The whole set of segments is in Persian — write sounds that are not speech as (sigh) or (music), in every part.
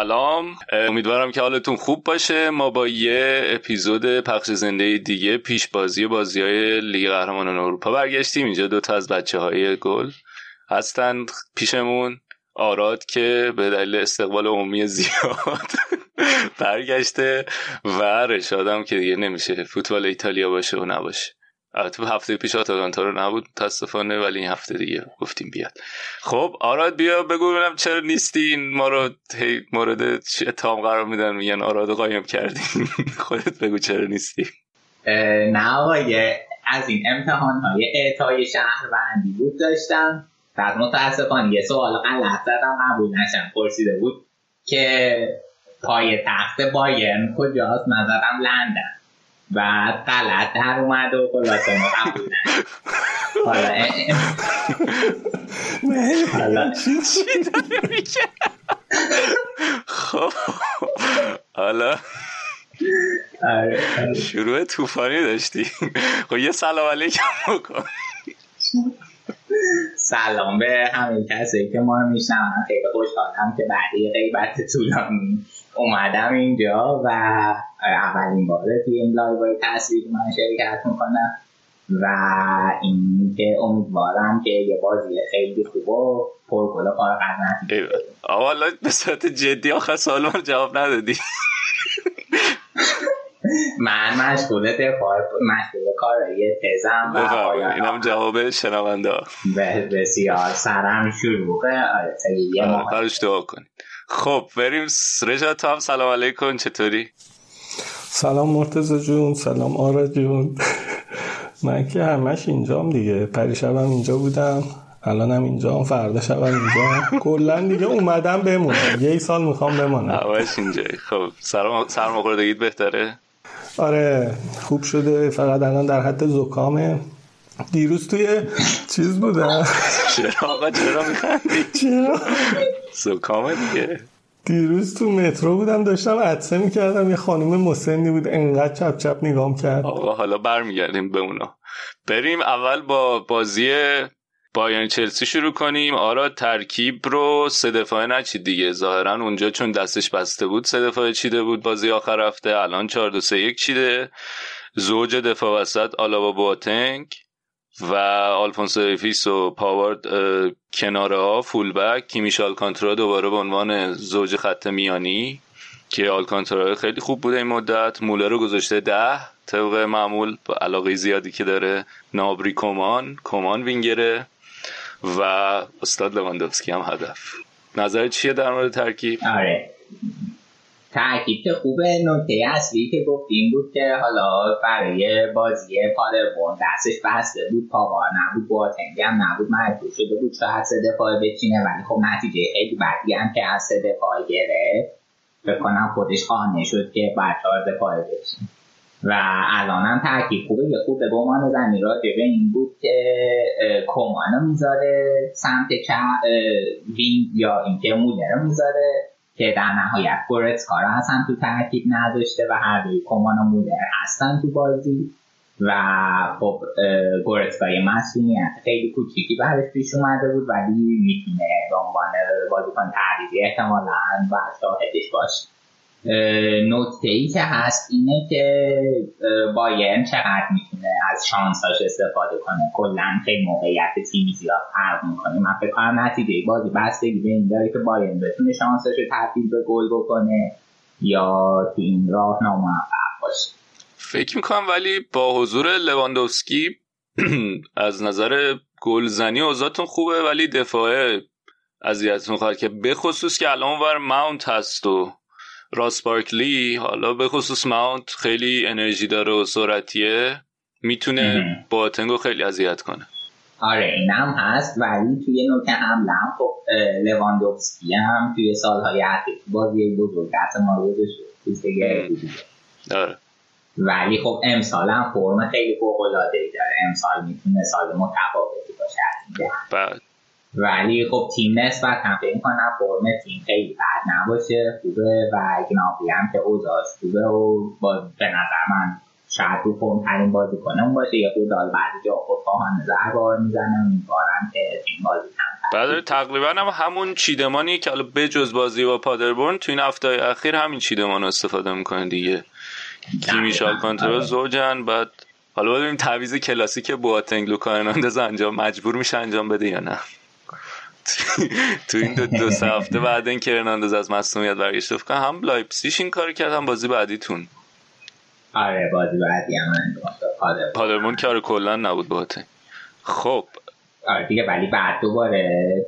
سلام. امیدوارم که حالتون خوب باشه. ما با یه اپیزود پخش زنده دیگه پیش بازی بازی های لیگ قهرمانان اروپا برگشتیم. اینجا دوتا از بچه های گل هستن. پیشمون آراد که به دلیل استقبال عمومی زیاد (laughs) برگشته و رشادم که دیگه نمیشه فوتبال ایتالیا باشه و نباشه. البته هفته پیش آتالانتا رو نبود متاسفانه ولی این هفته دیگه گفتیم بیاد. خب آراد بیا بگو ببینم چرا نیستین؟ ما رو مورد اتهام قرار میدن میگن آراد قایم کردین (laughs) خودت بگو چرا نیستی. نه آقای از این امتحان های اعطای شهروندی بود داشتم. بعد متاسفانه یه سوال غلط زدم قبول نشم. پرسیده بود که پای تخت بایرن کجاست؟ نظرم لندن. و غلط در اومد و خلاصه ما حالا حالا. خب حالا. شروع طوفانی داشتی. خب یه سلام علیکم بکن. سلام به همه کسی که ما رو میشنم خیلی خوشحالم که بعد یه غیبت طولانی. اومدم اینجا و اولین باره توی این لایو های تصویر من شرکت می‌کنم و اینکه امیدوارم که یه بازی خیلی خوب و پرگل فارغ از حالا به صورت جدی آخر سوال من جواب ندادی. من مشغول مشغول کارایی تزم و اینم جواب شنونده بسیار سرم شروعه آره یه ماه دعا کنید. خب بریم. رجا تو هم سلام علیکم. چطوری؟ سلام مرتزا جون سلام آرا جون. من که همش اینجام دیگه. پریشبم اینجا بودم. الانم اینجا فردا شبم اینجا کلا دیگه اومدم بمونم. یه سال می‌خوام بمونم همش اینجا. خب سرم سرماخوردگیت بهتره؟ آره خوب شده. فقط الان در حد زکامه. دیروز توی چیز بودم چرا آقا چرا میخندی؟ چرا؟ زکامه دیگه. دیروز تو مترو بودم داشتم عطسه می‌کردم. یه خانم مسنی بود انقدر چپ چپ نگام کرد. آقا حالا برمیگردیم به اونا. بریم اول با بازی بایرن چلسی شروع کنیم. آره ترکیب رو سه دفاعه نچید دیگه. ظاهرا اونجا چون دستش بسته بود سه دفاعه چیده بود بازی آخر رفته الان 4 2 3 1 چیده. زوج دفاع وسط آلابا بواتنگ. و آلفونسو دیویس و پاوارد کناره ها فول بک کیمیش آلکانترا دوباره به عنوان زوج خط میانی که آلکانترا خیلی خوب بوده این مدت. موله رو گذاشته ده طبق معمول علاقه زیادی که داره نابری کمان کمان وینگره و استاد لواندوفسکی هم هدف. نظر چیه در مورد ترکیب؟ آره. ترکیب که خوبه نکته اصلی که گفتیم بود که حالا برای بازی پادربورن دستش بسته بود پاوار نبود بواتنگ هم نبود مجبور شده بود شاید سه دفاعه بچینه ولی خب نتیجه خیلی بدی هم که از سه دفاعه گرفت. فکر کنم خودش خانه شد که بعد چهار دفاعه بچینه. و الان هم ترکیب خوبه. یه خوب به گمان زنی را به این بود که کمانو می‌ذاره سمت وین یا اینکه مولر می‌ذاره. که در نهایت گورتسکا را اصلا تو ترکیب نداشته و هر دوی کمان و مولر هستن تو بازی. و خب گورتسکا یه مسئولیت خیلی کوچیکی برش پیش اومده بود ولی می‌تونه به عنوان بازیکن تعریفی احتمالا و شاهدش باشه. نکته ای که هست اینه که بایرن چقدر می‌تونه از شانساش استفاده کنه؟ کلا خیلی موقعیت تیمی زیاد فرق می‌کنه. من فکر کنم نتیجه بازی بستگی به این داره که بایرن بتونه شانسش رو تبدیل به گل بکنه یا تو این راه ناموفق باشه. فکر می‌کنم ولی با حضور لواندوفسکی (clears throat) از نظر گلزنی اوضاعتون خوبه ولی دفاعه اذیتتون خواهد که بخصوص که الان ور ماونت هست و راس بارکلی حالا به خصوص ماونت خیلی انرژی داره و سرعتیه می‌تونه باتنگو خیلی اذیت کنه. آره اینم هست. ولی توی نوک حمله هم خب لواندوفسکی هم توی سالهای اخیر بازی بزرگ دست ما رو داره ولی خب امسال هم فرم خیلی فوق العاده ای داره. امسال می‌تونه سال متفاوتی باشه. بعد. ولی خب تیم نسبت هم فکر کنم فرم تیم خیلی بد نباشه. خوبه و گنابی هم که اوضاعش خوبه و با به نظر من شاید رو فرم ترین بازی کنه اون باشه. یه خود بعدی جا خود خواهان زر بار می‌زنه. امیدوارم که تیم بازی بعد تقریبا هم همون چیدمانی که حالا بجز بازی با پادربورن تو این هفته اخیر همین چیدمان استفاده می‌کنه دیگه. کیمیشال کنترل آره. زوجن بعد حالا ببینیم تعویض کلاسیک بواتنگ لوکا هرناندز انجام مجبور میشه انجام بده یا نه. (laughs) تو این دو, دو سه هفته بعد اینکه هرناندز از مصدومیت برگشته فکر هم لایپسیش این کار کرد هم بازی بعدیشون. آره بازی بعدی هم پادربورن که آره کلا نبود بواتنگ خب. آره دیگه ولی بعد دوباره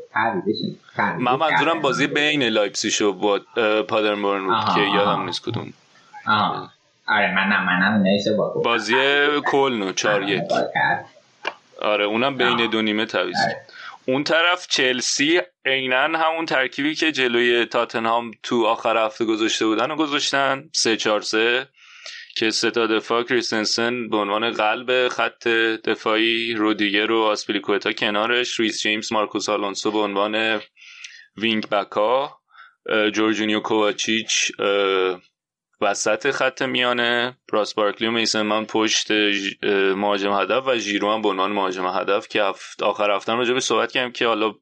من منظورم بازی بین لایپسیش و با پادربورن بود که یادم نیست کدوم. آره منم منم بازی کلن رو چار یک. آره اونم بین دو نیمه تعویض آره. اون طرف چلسی عینا همون ترکیبی که جلوی تاتنهام تو آخر هفته گذاشته بودن و گذاشتن. سه چار سه که سه تا دفاع. کریستنسن به عنوان قلب خط دفاعی رودیگر و آسپلیکوتا کنارش. ریس جیمز مارکوس آلونسو به عنوان wing back ا جورجینیو کوواچیچ وسط خط میانه راس بارکلی و میسن مانت پشت مهاجم هدف و ژیرو هم به عنوان مهاجم هدف که آخر هفته راجع به صحبت کردم که حالا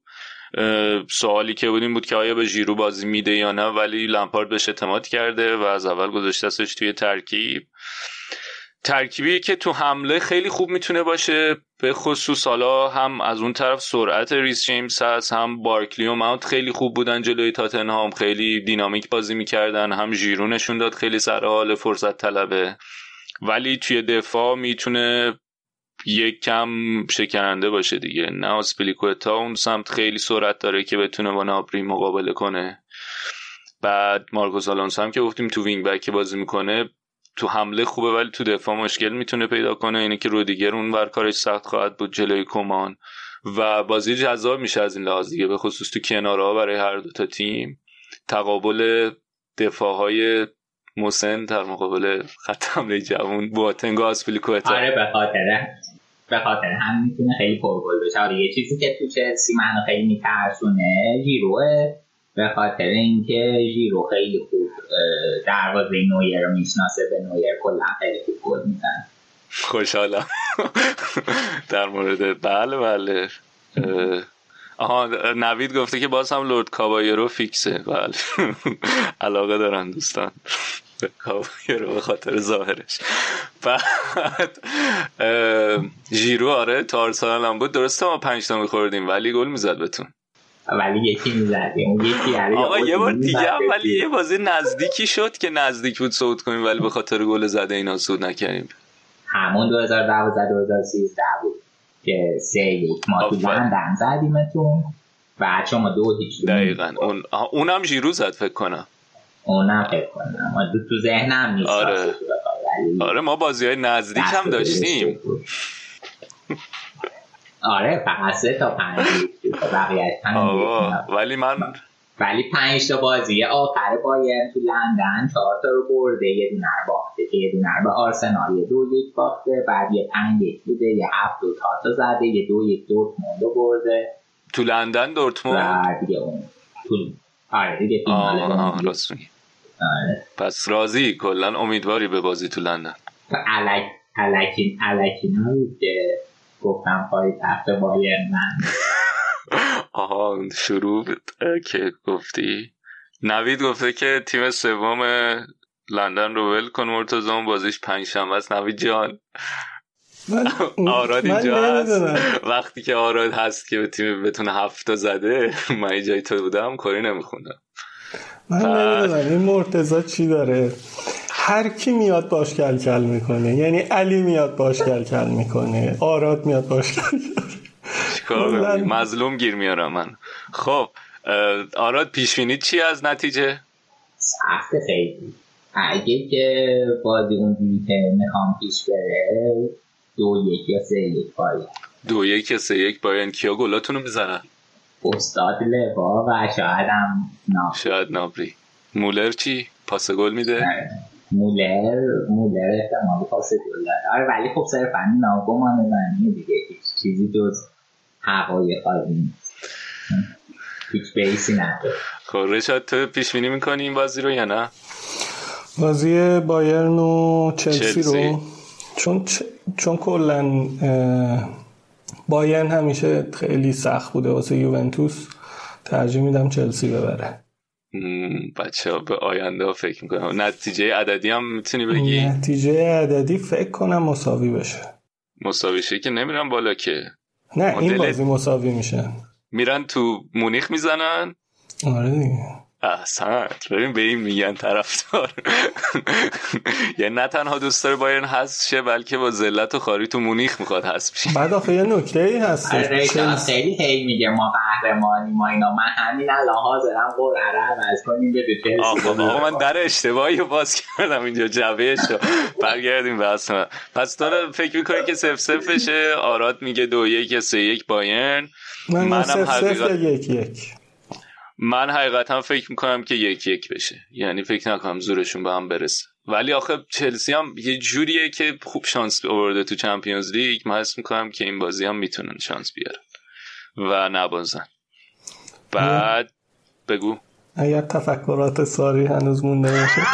سوالی که بودیم بود که آیا به ژیرو بازی میده یا نه ولی لمپارد بهش اعتماد کرده و از اول گذاشتهش توی ترکیب. ترکیبی که تو حمله خیلی خوب می‌تونه باشه به خصوص حالا هم از اون طرف سرعت ریس جیمز هست هم بارکلی و ماونت خیلی خوب بودن جلوی تاتنهام خیلی دینامیک بازی می‌کردن هم ژیرونشون داد خیلی سر حال فرصت طلبه. ولی توی دفاع می‌تونه یک کم شکننده باشه دیگه. نه اسپلیکوتا اون سمت خیلی سرعت داره که بتونه با نابری مقابله کنه. بعد مارکوس آلونسو هم که گفتیم تو wing back بازی می‌کنه تو حمله خوبه ولی تو دفاع مشکل می‌تونه پیدا کنه. اینه که رودیگر اون بر کارش سخت خواهد بود جلوی کومان. و بازی جذاب میشه از این لحاظ دیگه به خصوص تو کنارها برای هر دو تا تیم. تقابل دفاع های مسن در مقابل خط حمله جوون بواتنگ آسپلیکوتا. آره به خاطر به خاطر هم می‌تونه خیلی پرگل بشه. آره یه چیزی که تو چلسی منو خیلی میترسونه جیروه به خاطر اینکه ژیرو خیلی خوب دروازه نویر رو می‌شناسه به نویر کلا خیلی خوب گل می‌زنه. خوشحالم. در مورد بله بله. آها نوید گفته که باز هم لورد کابایرو فیکسه. بله. (laughs) علاقه دارن دوستان. کابایرو به خاطر ظاهرش. بعد ژیرو آره تارسال هم بود. درسته ما پنج تا میخوردیم ولی گل می‌زد بهتون. ولی یکی می‌زدیم اون یکی آقا یه بار دیگه هم ولی یه بازی نزدیکی شد که نزدیک بود صعود کنیم ولی به خاطر گل زده اینا صعود نکردیم. همون 2012 2013 بود که سه یک ما تو لندن زدیمتون بعد شما دو هیچ دقیقا. اون اونم ژیرو زد فکر کنم. اونم فکر کنم. ما تو ذهنم نیست. آره. آره ما بازی های نزدیک هم داشتیم. (laughs) آره فقط سه تا پنج بقیه ولی من ولی پنج تا بازی آخر بایر تو لندن چهار تا رو برده یه دونه رو باخته که یه دونه به آرسنال یه دو یک باخته بعد یه پنج یک بوده یه هفت دو تا تا زده یه دو یک دورتموند رو برده. تو لندن دورتموند؟ و دیگه اون تو آره دیگه آه راست آره. پس راضی کلا امیدواری به بازی تو لندن. الک الکی الکی نبود که گفتم پای تخت بایر من. (laughs) آها شروع که گفتی. نوید گفته که تیم سوم لندن رو ول کن مرتضی بازیش پنج شنبه است. نوید جان. (laughs) آراد اینجا هست. وقتی که آراد هست که به تیم بتونه هفته زده (laughs) من جای تو بودم کاری نمیخوندم. من نمی‌دونم این مرتزا چی داره. هر کی میاد باش کل کل می‌کنه. یعنی علی میاد باش کل کل می‌کنه. آراد میاد باش کل کل مظلوم گیر میارم من. خب آراد پیشبینی چی از نتیجه؟ سخت خیلی. اگه که بازی اونجوری که می‌خوام پیش بره دو یک یا سه یک باید دو یک یا سه یک باید کیا گلاتون رو می‌زنن؟ استاد لوا و شاید هم نابری. شاید نابری. مولر چی؟ پاس گل میده؟ مولر مولر احتمال پاس گل داره. آره ولی خب صرفا ناگمان منی دیگه هیچ چیزی جز هوای خالی نیست. هیچ بیسی نداره. خب رشاد تو پیش بینی می‌کنی این بازی رو یا نه؟ بازی بایرن و چلسی, رو. چون چون کلا بایرن همیشه خیلی سخت بوده واسه یوونتوس. ترجیح میدم چلسی ببره. بچه ها به آینده ها فکر می‌کنم نتیجه عددی هم می‌تونی بگی؟ نتیجه عددی فکر کنم مساوی بشه. مساوی شه که نمیرن بالا که. نه این بازی مساوی میشه. میرن تو مونیخ می‌زنن؟ آره دیگه. احسن ببین به این میگن طرفدار. یعنی نه تنها دوست داره بایرن حذف شه بلکه با ذلت و خاری تو مونیخ می‌خواد حذف شه. بعد آخه یه نکته ای هست. آره خیلی هی میگه ما قهرمانی ما اینا. من همین الان حاضرم قرعه عوض کنیم به آقا آقا من در اشتباهی رو باز کردم اینجا. جوهش رو برگردیم به اصلا پس تو فکر می‌کنی که سف سف بشه آراد میگه دو یک سه یک بایرن. من منم سف سف یک یک. من حقیقتا فکر می‌کنم که یک یک بشه. یعنی فکر نکنم زورشون به هم برسه. ولی آخه چلسی هم یه جوریه که خوب شانس آورده تو چمپیونز لیگ. من حس می‌کنم که این بازی هم می‌تونن شانس بیارن و نبازن. بعد بگو. اگر تفکرات ساری هنوز مونده باشه. (laughs)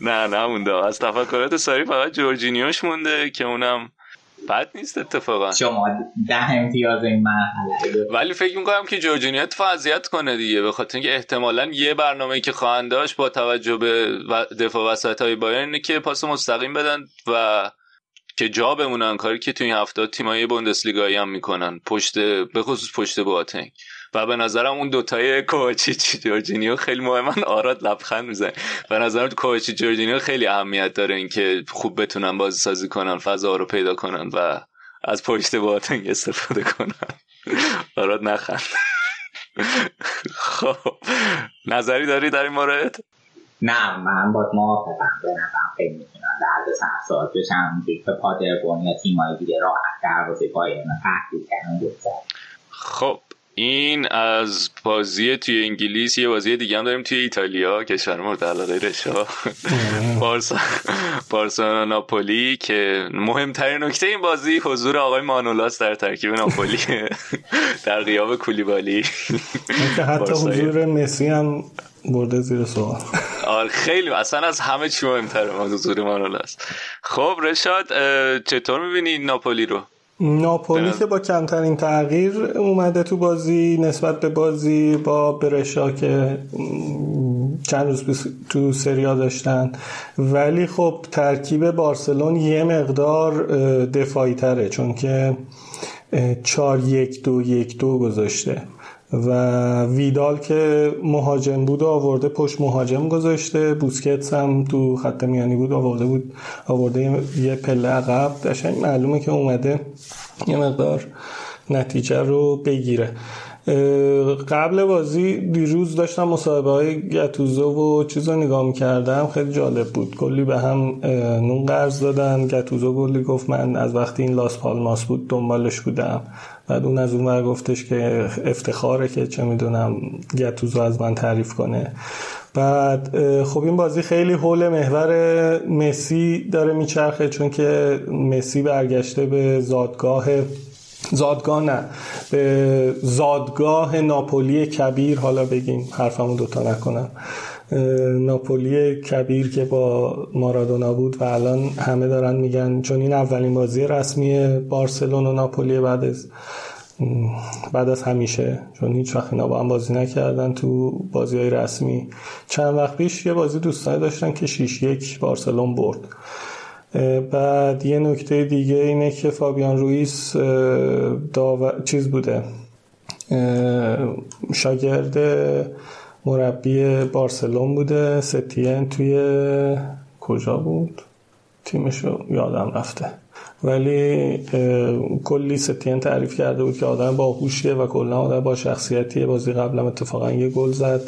نه نه مونده. از تفکرات ساری فقط جورجینیوش مونده که اونم بد نیست اتفاقا. شما ده امتیاز این مرحله ولی فکر می‌کنم که جورجینیا تو اذیت کنه دیگه به خاطر اینکه احتمالا یه برنامه که خواهند داشت با توجه به دفاع وسط های بایرن که پاس مستقیم بدن و که جا بمونن کاری که تو این هفته تیمای بوندسلیگایی هم می‌کنن. پشت به خصوص پشت بواتنگ و به نظرم اون دوتای کوچی جورجینیو خیلی مهمن آراد لبخند می‌زنه به نظرم کوچی جورجینیو خیلی اهمیت داره اینکه خوب بتونن بازی سازی کنن فضا رو پیدا کنن و از پشت باتنگ استفاده کنن. آراد نخند. (laughs) خب. نظری داری در این مورد؟ نه من با موافقم به نظرم خیلی می‌تونن در سر ساعت بشن که پادربون یا تیمایی دیگه راحت در واسه پایان تحقیل کردن خب این از بازی توی انگلیس یه بازی دیگه هم داریم توی ایتالیا کشور مورد علاقه رشا. (laughs) بارسا بارسا ناپولی که مهمترین نکته این بازی حضور آقای مانولاس در ترکیب ناپولی. (laughs) در غیاب کولیبالی. حتی حضور مسی هم برده زیر سوال. آره خیلی اصلا از همه چی مهمتره. حضور مانولاس خب رشاد چطور می‌بینی ناپولی رو؟ ناپولی که با کمترین تغییر اومده تو بازی نسبت به بازی با برشا که چند روز تو سریا داشتن. ولی خب ترکیب بارسلون یه مقدار دفاعی تره چون که 4 1 2 1 2 گذاشته. و ویدال که مهاجم بود آورده پشت مهاجم گذاشته. بوسکتس هم تو خط میانی بود آورده بود. آورده یه پله عقب. قشنگ معلومه که اومده یه مقدار نتیجه رو بگیره. قبل بازی دیروز داشتم مصاحبه های گتوزو و چیز رو نگاه می‌کردم. خیلی جالب بود. کلی به هم نون قرض دادن. گتوزو گلی گفت من از وقتی این لاس پالماس بود دنبالش بودم. بعد اون از اون گفتش که افتخاره که چه می‌دونم گتوزو از من تعریف کنه. بعد خب این بازی خیلی حول محور مسی داره میچرخه چون که مسی برگشته به زادگاه زادگاه نه. به زادگاه ناپولی کبیر حالا بگیم حرفمو دوتا نکنم. ناپولی کبیر که با مارادونا بود و الان همه دارن میگن چون این اولین بازی رسمی بارسلون و ناپولی بعد از بعد از همیشه چون هیچ وقت اینا با هم بازی نکردن تو بازی های رسمی. چند وقت پیش یه بازی دوستانه داشتن که 6 یک بارسلون برد. بعد یه نکته دیگه اینه که فابیان رویس چیز بوده شاگرد مربی بارسلون بوده. ستین توی کجا بود؟ تیمشو یادم رفته. ولی کلی ستین تعریف کرده بود که آدم باهوشیه و کلا آدم با شخصیتیه. بازی قبلم اتفاقا یه گل زد.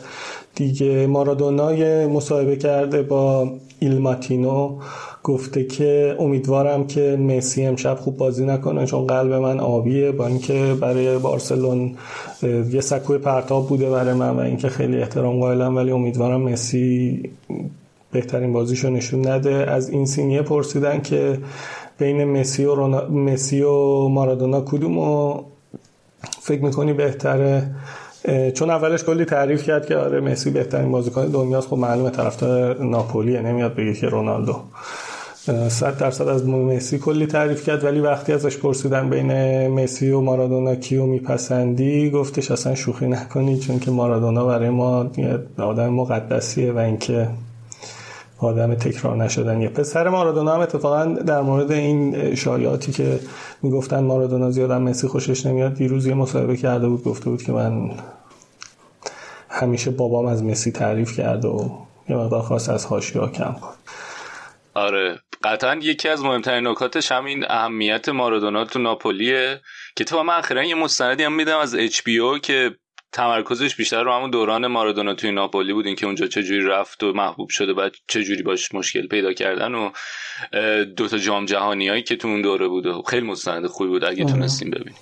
دیگه مارادونا مصاحبه کرده با ایلماتینو گفته که امیدوارم که مسی امشب خوب بازی نکنه چون قلب من آبیه با اینکه برای بارسلون یه سکوی پرتاب بوده برای من و اینکه خیلی احترام قائلم ولی امیدوارم مسی بهترین بازیشو نشون نده. از این سینیه پرسیدن که بین مسی و, رونا... مسی و مارادونا کدومو فکر می‌کنی بهتره؟ چون اولش کلی تعریف کرد که آره مسی بهترین بازیکن دنیاست. خب معلومه طرفدار ناپولیه نمیاد بگه که رونالدو. صد درصد از مسی کلی تعریف کرد ولی وقتی ازش پرسیدن بین مسی و مارادونا کیو میپسندی گفتش اصلا شوخی نکنی چون که مارادونا برای ما آدم مقدسیه و اینکه آدم تکرار نشدن. یه پسر مارادونا هم اتفاقا در مورد این شایعاتی که می‌گفتن مارادونا زیاد مسی خوشش نمیاد دیروز یه مصاحبه کرده بود گفته بود که من همیشه بابام از مسی تعریف کرد و یه مقدار خاص از حاشیه کم کن آره. قطعا یکی از مهمترین نکاتش همین اهمیت مارادونا تو ناپولیه که تو من اخیرا یه مستندی هم میدم از اچ که تمرکزش بیشتر رو همون دوران مارادونا توی ناپولی بود که اونجا چجوری رفت و محبوب شده بعد چجوری باش مشکل پیدا کردن و دوتا جام جهانی هایی که تو اون دوره بود و خیلی مستند خوبی بود اگه تونستیم ببینیم.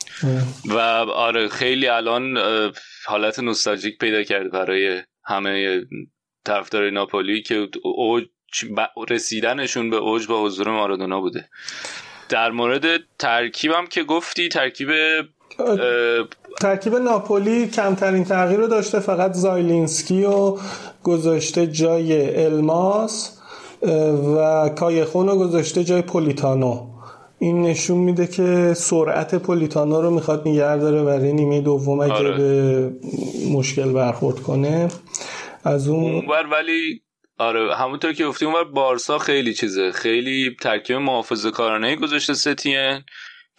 و آره خیلی الان حالت نوستالژیک پیدا کرد برای همه طرفدار ناپولی که اوج رسیدنشون به اوج با حضور مارادونا بوده. در مورد ترکیبم که گفتی ترکیب ترکیب ناپولی کمترین تغییر رو داشته فقط زایلینسکی و گذاشته جای الماس و کایخون رو گذاشته جای پولیتانو. این نشون میده که سرعت پولیتانو رو می‌خواد نگه داره برای نیمه دوم اگه آره. به مشکل برخورد کنه. از اون اونور ولی آره همونطور که گفتی اونور بارسا خیلی چیزه. خیلی ترکیب محافظه کارانه گذاشته ستین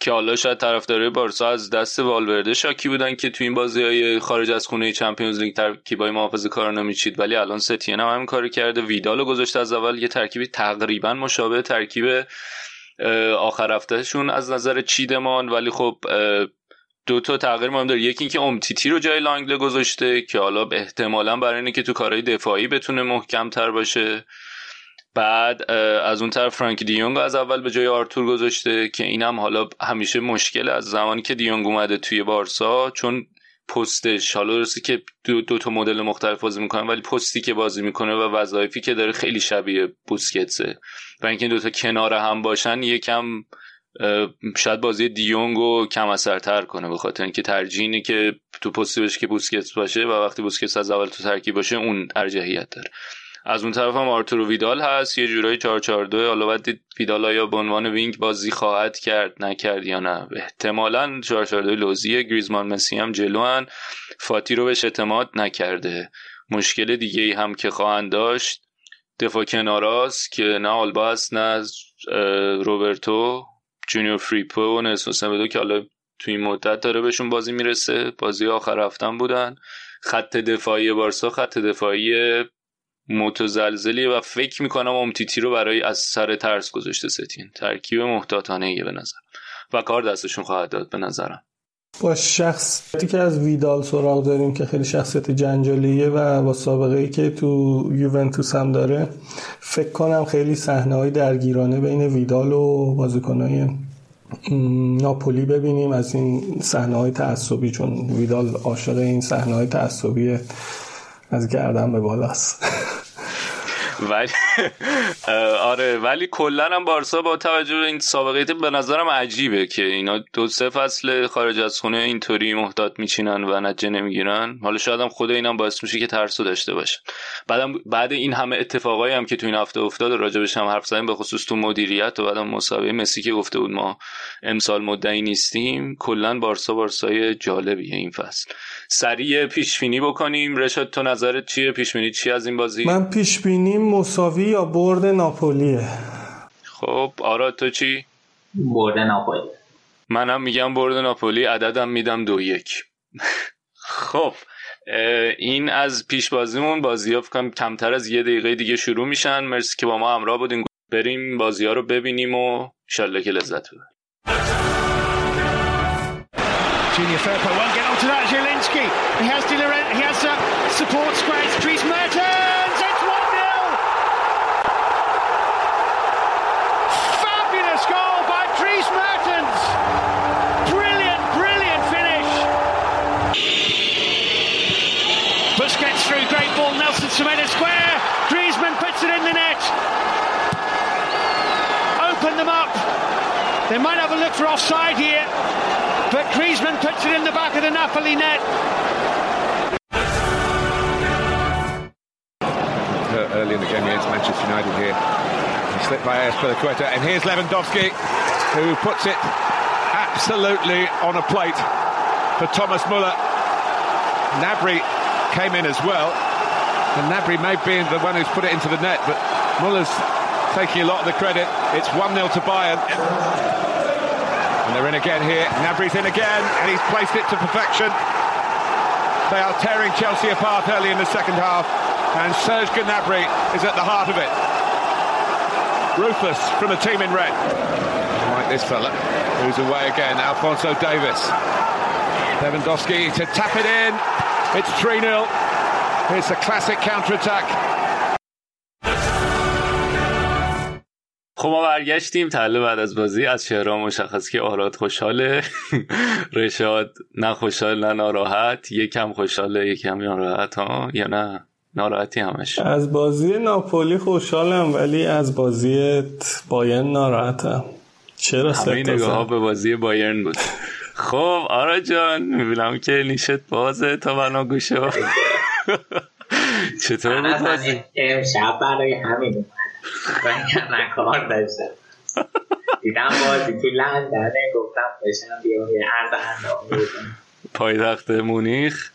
که حالا شاید طرفدارای بارسا از دست والورده شاکی بودن که تو این بازی های خارج از خونه چمپیونز لیگ ترکیبای محافظه کارانه میچید. ولی الان ستین هم همین کارو کرده. ویدالو گذاشته از اول یه ترکیبی تقریبا مشابه ترکیب آخر هفتهشون از نظر چیدمان. ولی خب دو تا تغییر مهم داره. یکی اینکه امتیتی رو جای لانگله گذاشته که حالا احتمالا برای اینه که تو کارهای دفاعی بتونه محکم تر باشه. بعد از اون طرف فرانک دیونگ از اول به جای آرتور گذاشته که اینم حالا همیشه مشکل از زمانی که دیونگ اومده توی بارسا چون پستش حالا درسته که دو, دو تا مدل مختلف بازی می‌کنه ولی پستی که بازی می‌کنه و وظایفی که داره خیلی شبیه بوسکتسه. و اینکه دو تا کنار هم باشن یکم شاید بازی دیونگ رو کم اثرتر کنه به خاطر اینکه ترجیحی که تو پستی بشه که بوسکتس باشه و وقتی بوسکتس از اول تو ترکیب باشه اون ارجحیت داره. از اون طرف هم آرتورو ویدال هست یه جورایی 442 حالا باید دید ویدال یا به عنوان wing بازی خواهد کرد نکرد یا نه. احتمالا 442 لوزیه گریزمان مسی هم جلوان فاتی رو بهش اعتماد نکرده. مشکل دیگه ای هم که خواهند داشت دفاع کناراست که نه آلبا هست نه روبرتو جونیور فریپو و نسوسن که حالا توی این مدت داره بهشون بازی می‌رسه. بازی آخر رفتن بودن. خط دفاعی بارسا خط دفاعی متزلزلیه و فکر می‌کنم امتیتی رو برای از سر ترس گذاشته ستین. ترکیب محتاطانه به نظر. و کار دستشون خواهد داد به نظرم. با شخصیتی که از ویدال سراغ داریم که خیلی شخصیت جنجالیه و با سابقه ای که تو یوونتوس هم داره فکر کنم خیلی صحنه های درگیرانه بین ویدال و بازیکنهای ناپولی ببینیم از این صحنه های تعصبی چون ویدال عاشق این صحنه های تعصبی از گردن به بالاست. ولی آره ولی کلا هم بارسا با توجه به این سابقه به نظرم عجیبه که اینا دو سه فصل خارج از خونه اینطوری محتاط میچینن و نتیجه نمی‌گیرن. حالا شاید هم خود اینم باعث میشه که ترسو داشته باشه بعدم بعد این همه اتفاقایی هم که تو این هفته افتاد راجبش هم حرف زدیم به خصوص تو مدیریت و بعدم مسابقه مسی که گفته بود ما امسال مدعی نیستیم. کلا بارسا بارسای جالبیه این فصل. سریع پیش بینی بکنیم. رشاد تو نظرت چیه؟ پیش بینی چی از این بازی؟ من پیش بینی مساوی یا برد ناپولیه خب آرا تو چی برد ناپولی منم میگم برد ناپولی عددم میدم دو یک خب این از پیش بازیمون بازی ها فکرم کمتر از یه دقیقه دیگه شروع میشن مرسی که با ما همراه بودین بریم بازی ها رو ببینیم و انشالله که لذت ببریم Junior Firpo won't get onto that. Zielinski. He has, he has uh, support squares. Dries Mertens. They might have a look for offside here. But Griezmann puts it in the back of the Napoli net. Uh, early in the game against Manchester United here. He slipped by Aspilicueta, and here's Lewandowski, who puts it absolutely on a plate for Thomas Muller. Nabry came in as well, and Nabry may be the one who's put it into the net, but Muller's taking a lot of the credit. It's 1 0 to Bayern. And they're in again here. Nabry's in again, and he's placed it to perfection. They are tearing Chelsea apart early in the second half, and Serge Gnabry is at the heart of it. Ruthless from the team in red. Like this fella, who's away again, Alfonso Davis. Lewandowski to tap it in. It's 3 0. It's a classic counter خب ما برگشتیم تله بعد از بازی. از شهرها مشخص که آراد خوشحاله. (laughs) رشاد نه خوشحال نه ناراحت. یکم خوشحاله یکم ناراحت. ها؟ یا نه؟ ناراحتی همش. از بازی ناپولی خوشحالم ولی از بازی بایرن ناراحتم. چرا همه نگاه ها به بازی بایرن بود. خب آرا جان می‌بینم که نیشت بازه تا بنا گوشه. (laughs) چطور بود بازی؟ امشب برای همین من کار داشتم دیدم بازی تو لندنه گفتم بشم بیام یه اندام پایتخت مونیخ؟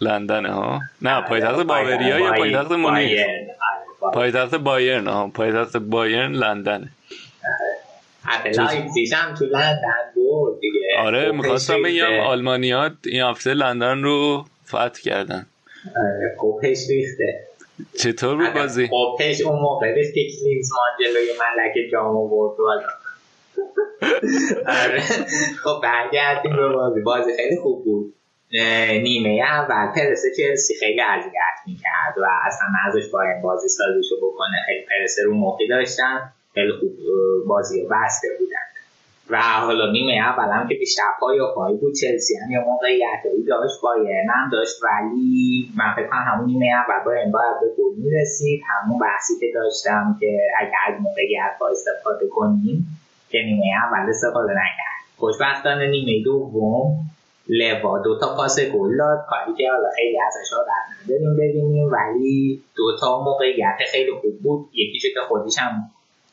لندن ها نه پایتخت باوریا یا پایتخت مونیخ؟ پایتخت بایرن ها پایتخت بایرن لندنه. لایپزیگ تو لندن بود دیگه. آره می‌خواستم بگم آلمانیات این هفته لندن رو فتح کردن. آره کوپش ریخته. چطور بود بازی؟ کوپش اون موقع بس که کلینزمان جلوی ملک جام آورد آره. خب برگردیم به بازی. بازی خیلی خوب بود. نیمه اول پرس چلسی خیلی اذیت می‌کرد و اصلا ازش باید بازی سازیشو بکنه. خیلی پرس رو موقعی داشتن. خیلی خوب بازی بسته بودن. و حالا نیمه اول که بیشتر پای و پای بود چلسی هم یا موقعیتی داشت بایرن هم داشت ولی من فکر کنم همون نیمه اول بایرن باید به گل می‌رسید. همون بحثی که داشتم که اگر از موقعیت ها استفاده کنیم که نیمه اول استفاده نکرد. خوشبختانه نیمه دوم لوا دو تا پاس گل داد. کاری که حالا خیلی ازش در نداریم ببینیم ولی دو تا موقعیت خیلی خوب بود. یکیشو که خودش هم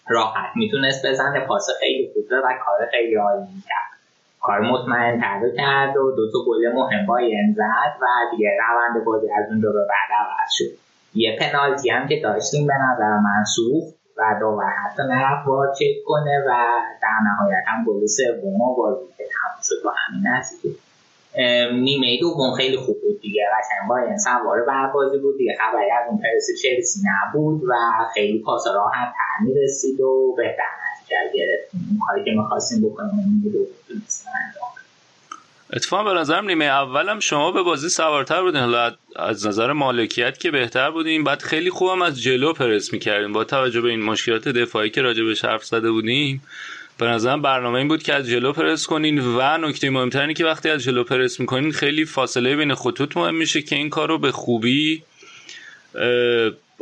راحت. می‌تونست بزنه پاس خیلی خوب و کار خیلی عالی کرد. کار مطمئن تر کرد و دو تا گل مهم بایرن زد و دیگه روند بازی از اون دو به بعد عوض شد. یه پنالتی هم که داشتیم به نظر من سوخت و داور حتی نرفت وار چک کنه و در نهایت هم گل سوم بازی که تموم شد با همین نتیجه. نیمه دوم خیلی خوب بود دیگه. قشنگ باید سوار بر بازی بود دیگه. خبری از اون پرس چلسی نبود و خیلی پاس راحت تر می‌رسید و بهتر نتیجه گرفت اون کاری که می‌خواستیم بکنیم نیمه اتفاقا به نظرم نیمه اولم شما به بازی سوارتر بودین. حالا از نظر مالکیت که بهتر بودین. بعد خیلی خوبم از جلو پرس می‌کردیم با توجه به این مشکلات دفاعی که راجع بهش حرف زده بودیم به نظرم برنامه این بود که از جلو پرس کنین و نکته مهمتر اینه که وقتی از جلو پرس می‌کنین خیلی فاصله بین خطوط مهم میشه که این کار رو به خوبی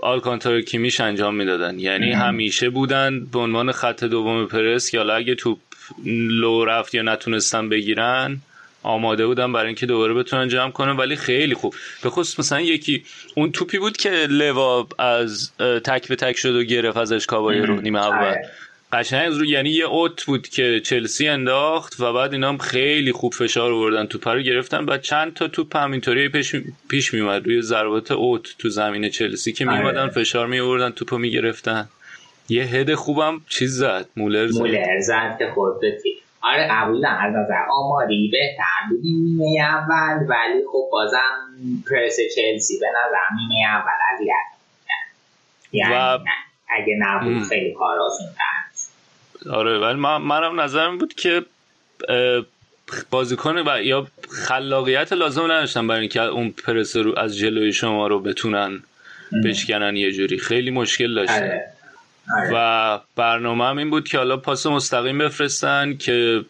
آلکانتار کیمیش انجام می‌دادن. یعنی همیشه بودن به عنوان خط دوم پرس که حالا اگه توپ لو رفت یا نتونستن بگیرن آماده بودن برای اینکه دوباره بتونن جمع کنن. ولی خیلی خوب. به خصوص مثلا یکی اون توپی بود که لوا از تک به تک شد و گرفت ازش کابای رو نیمه اول. آره. قشنگ رو یعنی یه اوت بود که چلسی انداخت و بعد اینا هم خیلی خوب فشار آوردن. توپ رو گرفتن. بعد چند تا توپ همینطوری پیش پیش میومد روی ضربات اوت تو زمین چلسی که میومدن آره. فشار می آوردن توپو می‌گرفتن. یه هد خوبم چیز زد. مولر زد. مولر زد که خورد آره قبول از نظر آماری بهتر بود. نیمه اول ولی خب بازم پرس چلسی به نظر نیمه اول اذیت یعنی و... اگه نبود خیلی کار آسون آره ولی من منم نظرم بود که بازیکن و یا خلاقیت لازم نداشتن برای اینکه اون پرس رو از جلوی شما رو بتونن بشکنن یه جوری خیلی مشکل داشتن آره. آره. و برنامه هم این بود که حالا پاس مستقیم بفرستن که